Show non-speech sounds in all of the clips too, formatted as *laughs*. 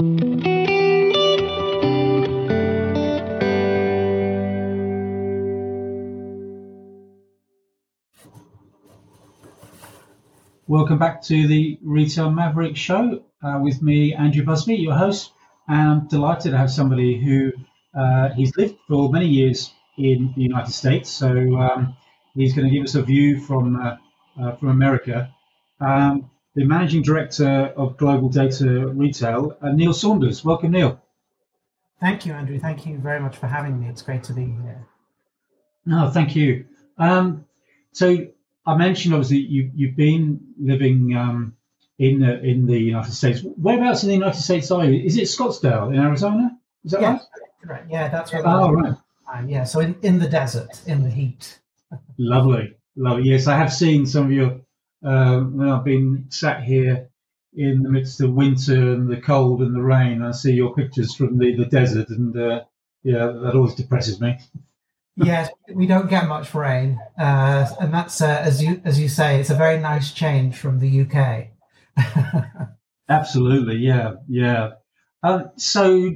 Welcome back to the Retail Maverick Show uh, with me, Andrew Busby, your host. And I'm delighted to have somebody who uh, he's lived for many years in the United States. So um, he's going to give us a view from uh, uh, from America. Um, the managing director of GlobalData Retail, uh, Neil Saunders. Welcome, Neil. Thank you, Andrew. Thank you very much for having me. It's great to be here. No, thank you. Um, so I mentioned obviously you you've been living um, in the in the United States. Whereabouts in the United States are you? Is it Scottsdale in Arizona? Is that yes, right? Right. Yeah, that's right. Oh, right. Um, yeah, so in, in the desert, in the heat. *laughs* lovely, lovely. Yes, I have seen some of your when I've been sat here in the midst of winter and the cold and the rain. I see your pictures from the, the desert, and uh, yeah, that always depresses me. yes, we don't get much rain, uh, and that's uh, as you as you say, it's a very nice change from the UK. Absolutely, yeah, yeah. Um, so,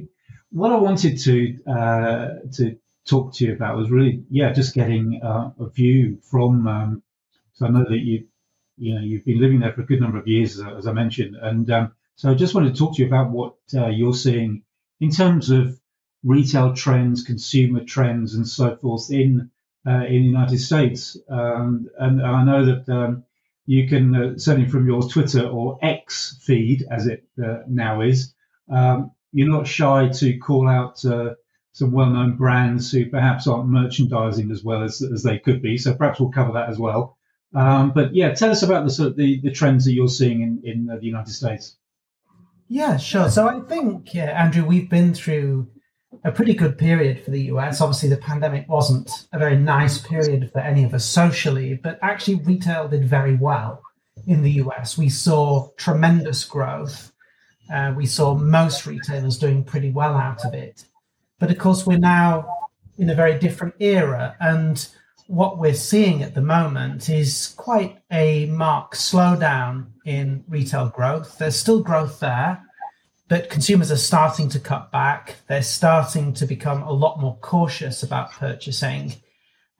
what I wanted to uh, to talk to you about was really, yeah, just getting uh, a view from. Um, so I know that you, you know, you've been living there for a good number of years, as, as I mentioned, and um, so I just wanted to talk to you about what uh, you're seeing in terms of retail trends, consumer trends, and so forth in uh, in the United States. Um, and, and, I know that um, you can uh, certainly from your Twitter or X feed, as it uh, now is, um, you're not shy to call out uh, some well-known brands who perhaps aren't merchandising as well as, as they could be. So perhaps we'll cover that as well. Um, but yeah, tell us about the, sort of the, the trends that you're seeing in in the United States. Yeah, sure. So I think, yeah, Andrew, we've been through a pretty good period for the US. Obviously, the pandemic wasn't a very nice period for any of us socially, but actually, retail did very well in the US. We saw tremendous growth. Uh, we saw most retailers doing pretty well out of it. But of course, we're now in a very different era. And what we're seeing at the moment is quite a marked slowdown in retail growth. There's still growth there, but consumers are starting to cut back. They're starting to become a lot more cautious about purchasing.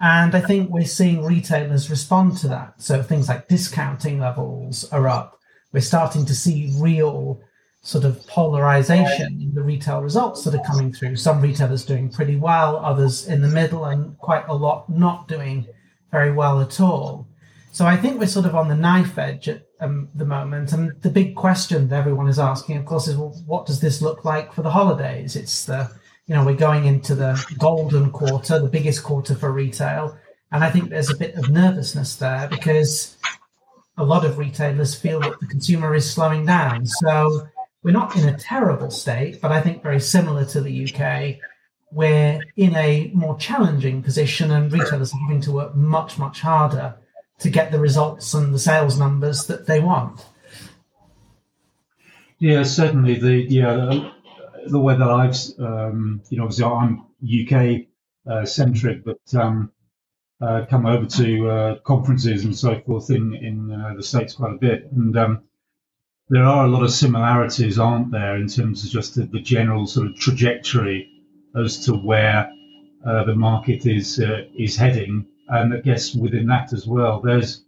And I think we're seeing retailers respond to that. So things like discounting levels are up. We're starting to see real sort of polarization in the retail results that are coming through. Some retailers doing pretty well, others in the middle, and quite a lot not doing very well at all. So I think we're sort of on the knife edge at um, the moment. And the big question that everyone is asking, of course, is well, what does this look like for the holidays? It's the, you know, we're going into the golden quarter, the biggest quarter for retail. And I think there's a bit of nervousness there because a lot of retailers feel that the consumer is slowing down. So we're not in a terrible state, but I think very similar to the UK, we're in a more challenging position and retailers are having to work much, much harder to get the results and the sales numbers that they want. Yeah, certainly. The yeah the way that I've um, you know obviously I'm UK uh, centric, but um, uh, come over to uh, conferences and so forth in in uh, the states quite a bit, and um, there are a lot of similarities, aren't there, in terms of just the, the general sort of trajectory as to where uh, the market is uh, is heading and I guess within that as well, there's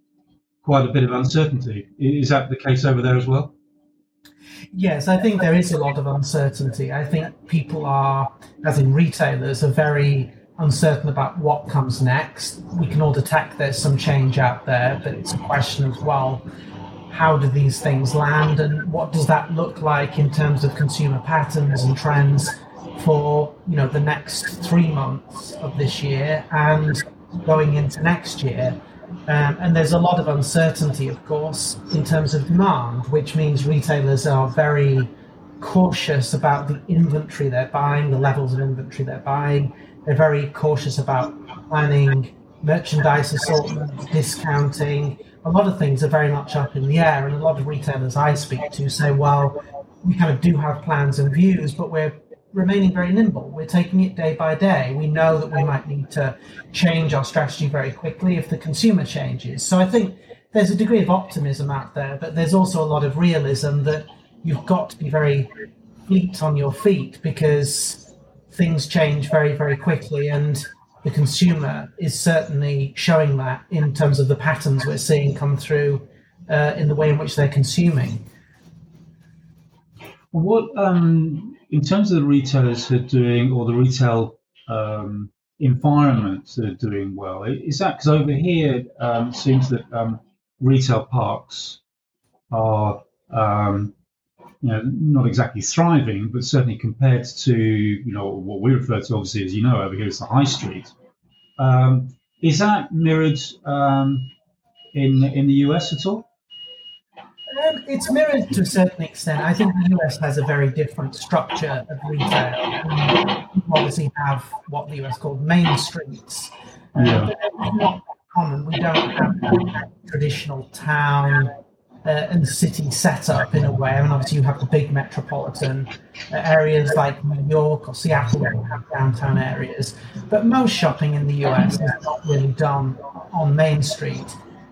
quite a bit of uncertainty. Is that the case over there as well? Yes, I think there is a lot of uncertainty. I think people are, as in retailers, are very uncertain about what comes next. We can all detect there's some change out there, but it's a question of, well, how do these things land and what does that look like in terms of consumer patterns and trends for you know the next three months of this year and going into next year. Um, and there's a lot of uncertainty, of course, in terms of demand, which means retailers are very cautious about the inventory they're buying, the levels of inventory they're buying. They're very cautious about planning merchandise assortment, discounting. A lot of things are very much up in the air, and a lot of retailers I speak to say, well, we kind of do have plans and views, but we're remaining very nimble. We're taking it day by day. We know that we might need to change our strategy very quickly if the consumer changes. So I think there's a degree of optimism out there, but there's also a lot of realism that you've got to be very fleet on your feet because things change very, very quickly. And the consumer is certainly showing that in terms of the patterns we're seeing come through uh, in the way in which they're consuming. What, um, in terms of the retailers who are doing, or the retail um, environments that are doing well, is that because over here um, it seems that um, retail parks are um, you know, not exactly thriving, but certainly compared to you know what we refer to obviously as you know over here is the high street. Um, is that mirrored um, in in the US at all? Um, it's mirrored to a certain extent. I think the US has a very different structure of retail. We obviously have what the US called main streets. Yeah. Not common. We don't have that traditional town uh, and city setup in a way. I mean, obviously, you have the big metropolitan uh, areas like New York or Seattle you have downtown areas, but most shopping in the US is not really done on Main Street.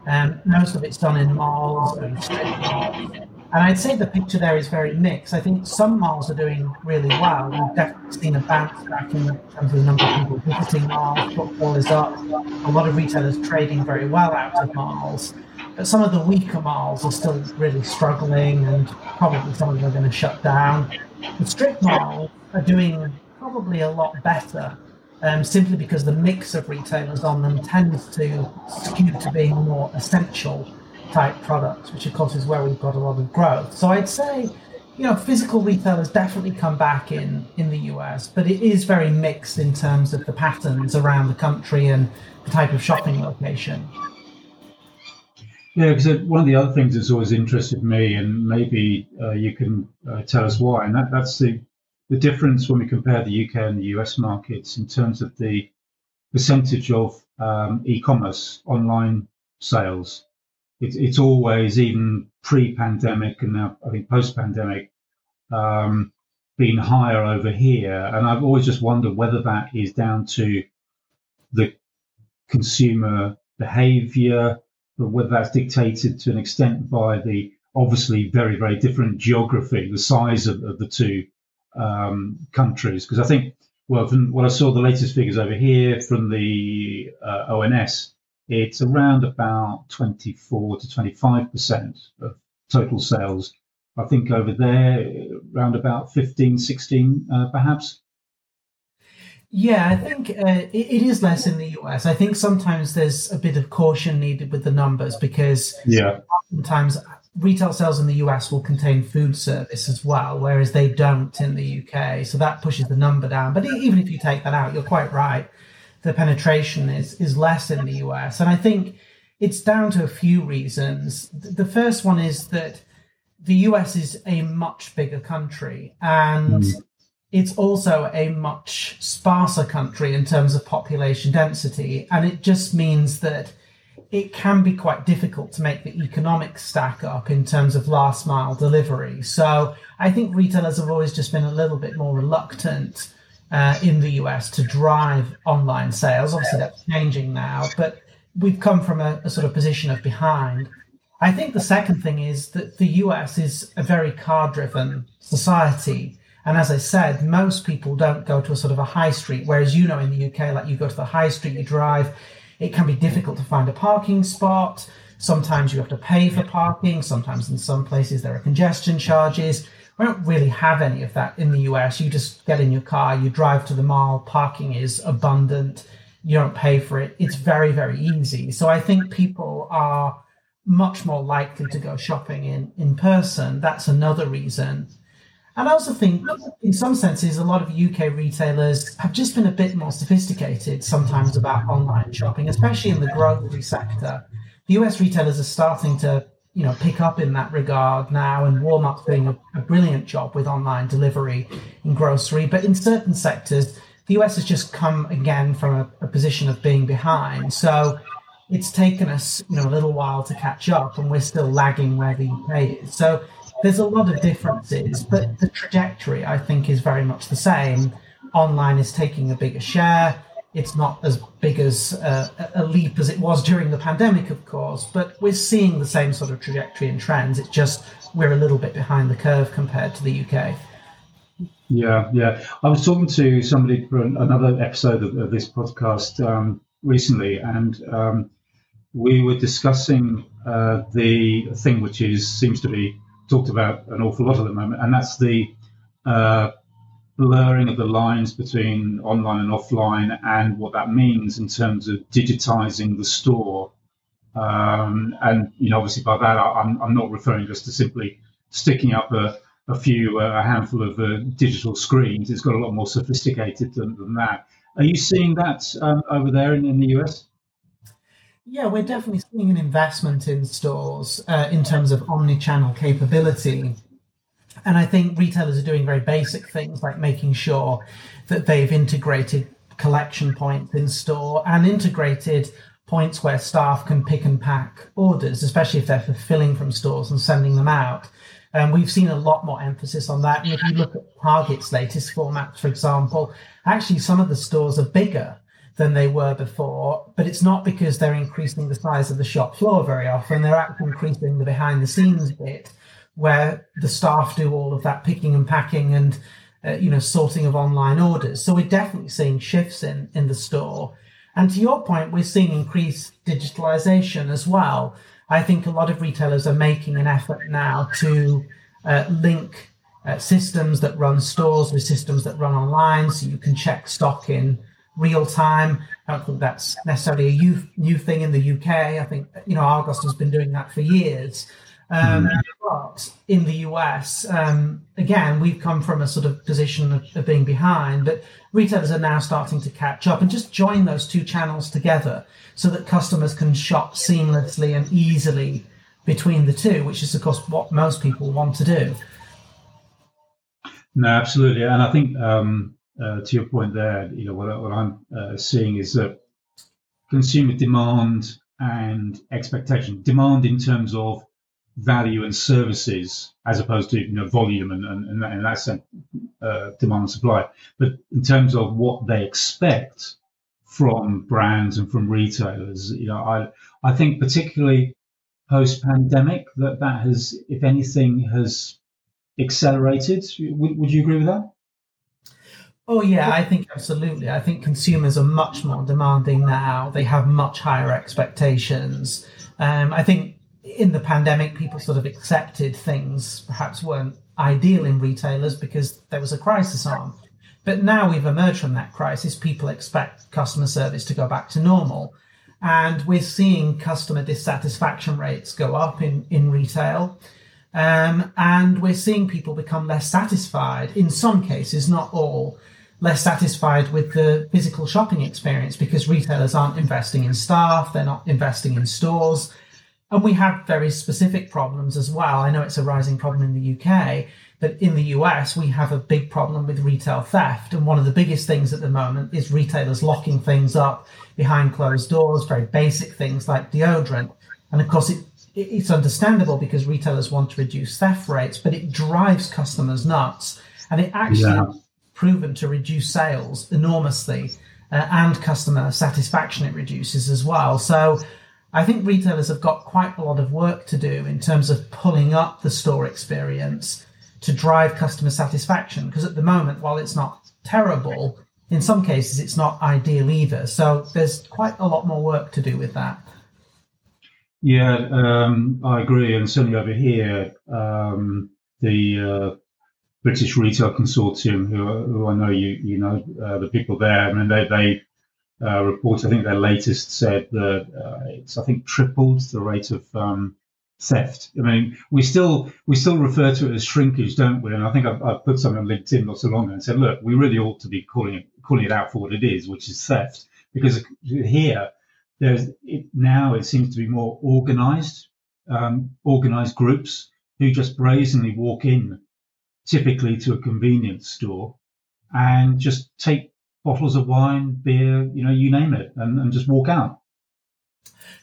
Um, most of it's done in malls and malls. And I'd say the picture there is very mixed. I think some malls are doing really well. We've definitely seen a bounce back in terms of the number of people visiting malls. Footfall is up. A lot of retailers trading very well out of malls. But some of the weaker malls are still really struggling, and probably some of them are going to shut down. The strip malls are doing probably a lot better, um, simply because the mix of retailers on them tends to skew to being more essential type products, which of course is where we've got a lot of growth. So I'd say, you know, physical retailers definitely come back in in the US, but it is very mixed in terms of the patterns around the country and the type of shopping location. Yeah, because one of the other things that's always interested me, and maybe uh, you can uh, tell us why, and that, that's the the difference when we compare the UK and the US markets in terms of the percentage of um, e-commerce online sales. It's it's always even pre-pandemic and now I think post-pandemic um, been higher over here, and I've always just wondered whether that is down to the consumer behavior but whether that's dictated to an extent by the obviously very, very different geography, the size of, of the two um, countries. Because I think, well, from what I saw, the latest figures over here from the uh, ONS, it's around about 24 to 25% of total sales. I think over there, around about 15, 16, uh, perhaps. Yeah, I think uh, it, it is less in the US. I think sometimes there's a bit of caution needed with the numbers because yeah, sometimes retail sales in the US will contain food service as well, whereas they don't in the UK. So that pushes the number down. But even if you take that out, you're quite right. The penetration is is less in the US, and I think it's down to a few reasons. The first one is that the US is a much bigger country, and mm it's also a much sparser country in terms of population density, and it just means that it can be quite difficult to make the economics stack up in terms of last mile delivery. So I think retailers have always just been a little bit more reluctant uh, in the US to drive online sales. Obviously, that's changing now, but we've come from a, a sort of position of behind. I think the second thing is that the US is a very car driven society. And as I said, most people don't go to a sort of a high street, whereas you know in the UK, like you go to the high street, you drive, it can be difficult to find a parking spot. Sometimes you have to pay for parking. Sometimes in some places there are congestion charges. We don't really have any of that in the US. You just get in your car, you drive to the mall, parking is abundant, you don't pay for it. It's very, very easy. So I think people are much more likely to go shopping in, in person. That's another reason. And I also think, in some senses, a lot of UK retailers have just been a bit more sophisticated sometimes about online shopping, especially in the grocery sector. The US retailers are starting to, you know, pick up in that regard now, and Walmart's doing a, a brilliant job with online delivery in grocery. But in certain sectors, the US has just come again from a, a position of being behind. So it's taken us, you know, a little while to catch up, and we're still lagging where the UK is. So there's a lot of differences, but the trajectory I think is very much the same. Online is taking a bigger share. It's not as big as uh, a leap as it was during the pandemic, of course, but we're seeing the same sort of trajectory and trends. It's just we're a little bit behind the curve compared to the UK. Yeah, yeah. I was talking to somebody for another episode of, of this podcast um, recently, and um, we were discussing uh, the thing which is seems to be talked about an awful lot at the moment, and that's the uh, blurring of the lines between online and offline, and what that means in terms of digitizing the store. Um, and you know, obviously, by that I'm, I'm not referring just to simply sticking up a a few, uh, a handful of uh, digital screens. It's got a lot more sophisticated than, than that. Are you seeing that um, over there in, in, the US? Yeah, we're definitely seeing an investment in stores uh, in terms of omni-channel capability. And I think retailers are doing very basic things like making sure that they've integrated collection points in store and integrated points where staff can pick and pack orders, especially if they're fulfilling from stores and sending them out. And we've seen a lot more emphasis on that. And if you look at Target's latest formats, for example, actually some of the stores are bigger than they were before, but it's not because they're increasing the size of the shop floor very often. They're actually increasing the behind the scenes bit where the staff do all of that picking and packing and uh, you know sorting of online orders. So we're definitely seeing shifts in in the store. And to your point, we're seeing increased digitalization as well. I think a lot of retailers are making an effort now to uh, link uh, systems that run stores with systems that run online, so you can check stock in real time. I don't think that's necessarily a new, new thing in the UK. I think you know Argos has been doing that for years. Um, mm. But in the US, um, again, we've come from a sort of position of, of, being behind, but retailers are now starting to catch up and just join those two channels together so that customers can shop seamlessly and easily between the two, which is, of course, what most people want to do. No, absolutely. And I think um, uh, to your point there, you know, what, what I'm uh, seeing is that consumer demand and expectation, demand in terms of value and services as opposed to you know volume and and, and, that, and that's uh, demand and supply. But in terms of what they expect from brands and from retailers, you know, I I think particularly post pandemic that that has, if anything, has accelerated. Would, would you agree with that? Oh yeah, I think absolutely. I think consumers are much more demanding now. They have much higher expectations. Um, I think in the pandemic, people sort of accepted things perhaps weren't ideal in retailers because there was a crisis on. But now we've emerged from that crisis, people expect customer service to go back to normal. And we're seeing customer dissatisfaction rates go up in, in retail. Um, and we're seeing people become less satisfied, in some cases, not all, less satisfied with the physical shopping experience because retailers aren't investing in staff, they're not investing in stores, and we have very specific problems as well. I know it's a rising problem in the UK, but in the US, we have a big problem with retail theft. And one of the biggest things at the moment is retailers locking things up behind closed doors, very basic things like deodorant. And of course, it, it's understandable because retailers want to reduce theft rates, but it drives customers nuts. And it actually yeah. proven to reduce sales enormously uh, and customer satisfaction it reduces as well. So I think retailers have got quite a lot of work to do in terms of pulling up the store experience to drive customer satisfaction. Because at the moment, while it's not terrible, in some cases it's not ideal either. So there's quite a lot more work to do with that. Yeah, um, I agree. And certainly over here, um, the uh, British Retail Consortium, who, who, I know you you know uh, the people there. I mean, they they uh, reports. I think their latest said that uh, it's I think tripled the rate of um, theft. I mean, we still we still refer to it as shrinkage, don't we? And I think I've, I've put something on LinkedIn not so long ago and said, look, we really ought to be calling it calling it out for what it is, which is theft, because here there's it, now it seems to be more organized, um, organized groups who just brazenly walk in, typically to a convenience store, and just take bottles of wine, beer, you know, you name it, and, and just walk out.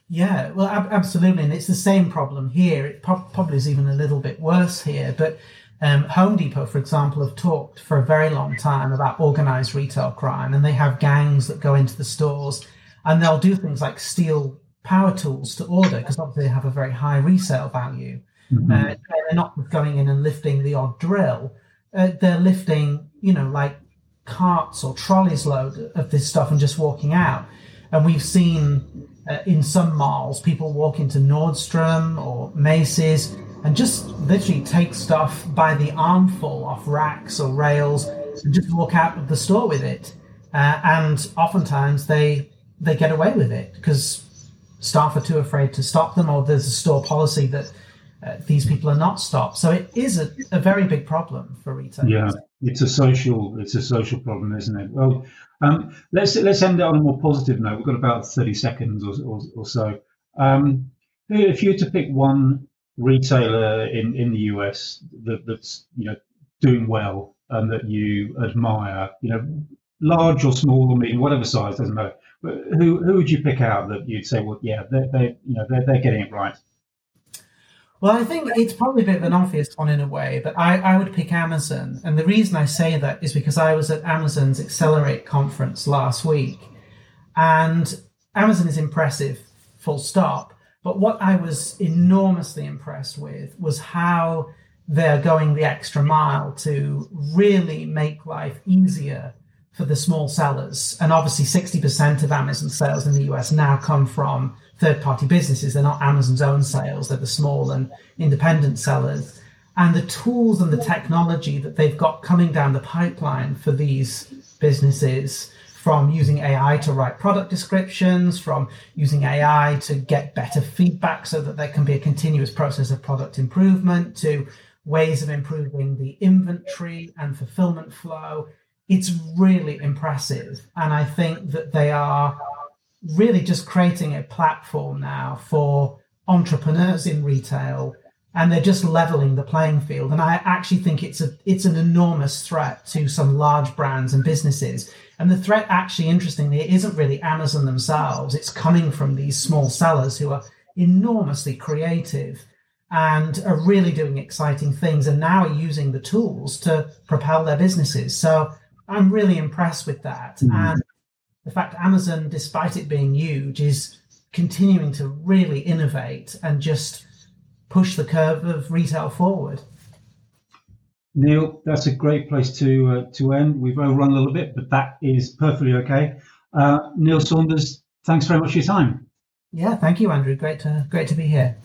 Yeah, well, ab- absolutely, and it's the same problem here. It pro- probably is even a little bit worse here. But um, Home Depot, for example, have talked for a very long time about organized retail crime, and they have gangs that go into the stores and they'll do things like steal power tools to order because obviously they have a very high resale value. Mm-hmm. Uh, they're not going in and lifting the odd drill; uh, they're lifting you know, like carts or trolleys load of this stuff and just walking out. And we've seen uh, in some malls people walk into Nordstrom or Macy's and just literally take stuff by the armful off racks or rails and just walk out of the store with it. Uh, and oftentimes they they get away with it because staff are too afraid to stop them, or there's a store policy that uh, these people are not stopped. So it is a, a very big problem for retail. Yeah, it's a social it's a social problem, isn't it? Well, um, let's let's end it on a more positive note. We've got about thirty seconds or, or, or so. Um, if you were to pick one retailer in, in the US that, that's you know doing well and that you admire, you know, large or small or medium, whatever size doesn't matter. But who who would you pick out that you'd say, well, yeah, they they you know they're, they're getting it right? Well, I think it's probably a bit of an obvious one in a way, but I, I would pick Amazon. And the reason I say that is because I was at Amazon's Accelerate conference last week. And Amazon is impressive, full stop. But what I was enormously impressed with was how they're going the extra mile to really make life easier for the small sellers. And obviously, 60% of Amazon sales in the US now come from third party businesses. They're not Amazon's own sales, they're the small and independent sellers. And the tools and the technology that they've got coming down the pipeline for these businesses from using AI to write product descriptions, from using AI to get better feedback so that there can be a continuous process of product improvement, to ways of improving the inventory and fulfillment flow. It's really impressive. And I think that they are really just creating a platform now for entrepreneurs in retail and they're just leveling the playing field. And i actually think it's a it's an enormous threat to some large brands and businesses. And the threat actually interestingly it isn't really amazon themselves. It's coming from these small sellers who are enormously creative and are really doing exciting things and now are using the tools to propel their businesses. So i'm really impressed with that mm. and the fact Amazon, despite it being huge, is continuing to really innovate and just push the curve of retail forward. Neil, that's a great place to uh, to end. We've overrun a little bit, but that is perfectly okay. Uh, Neil Saunders, thanks very much for your time. Yeah, thank you, Andrew. Great to great to be here.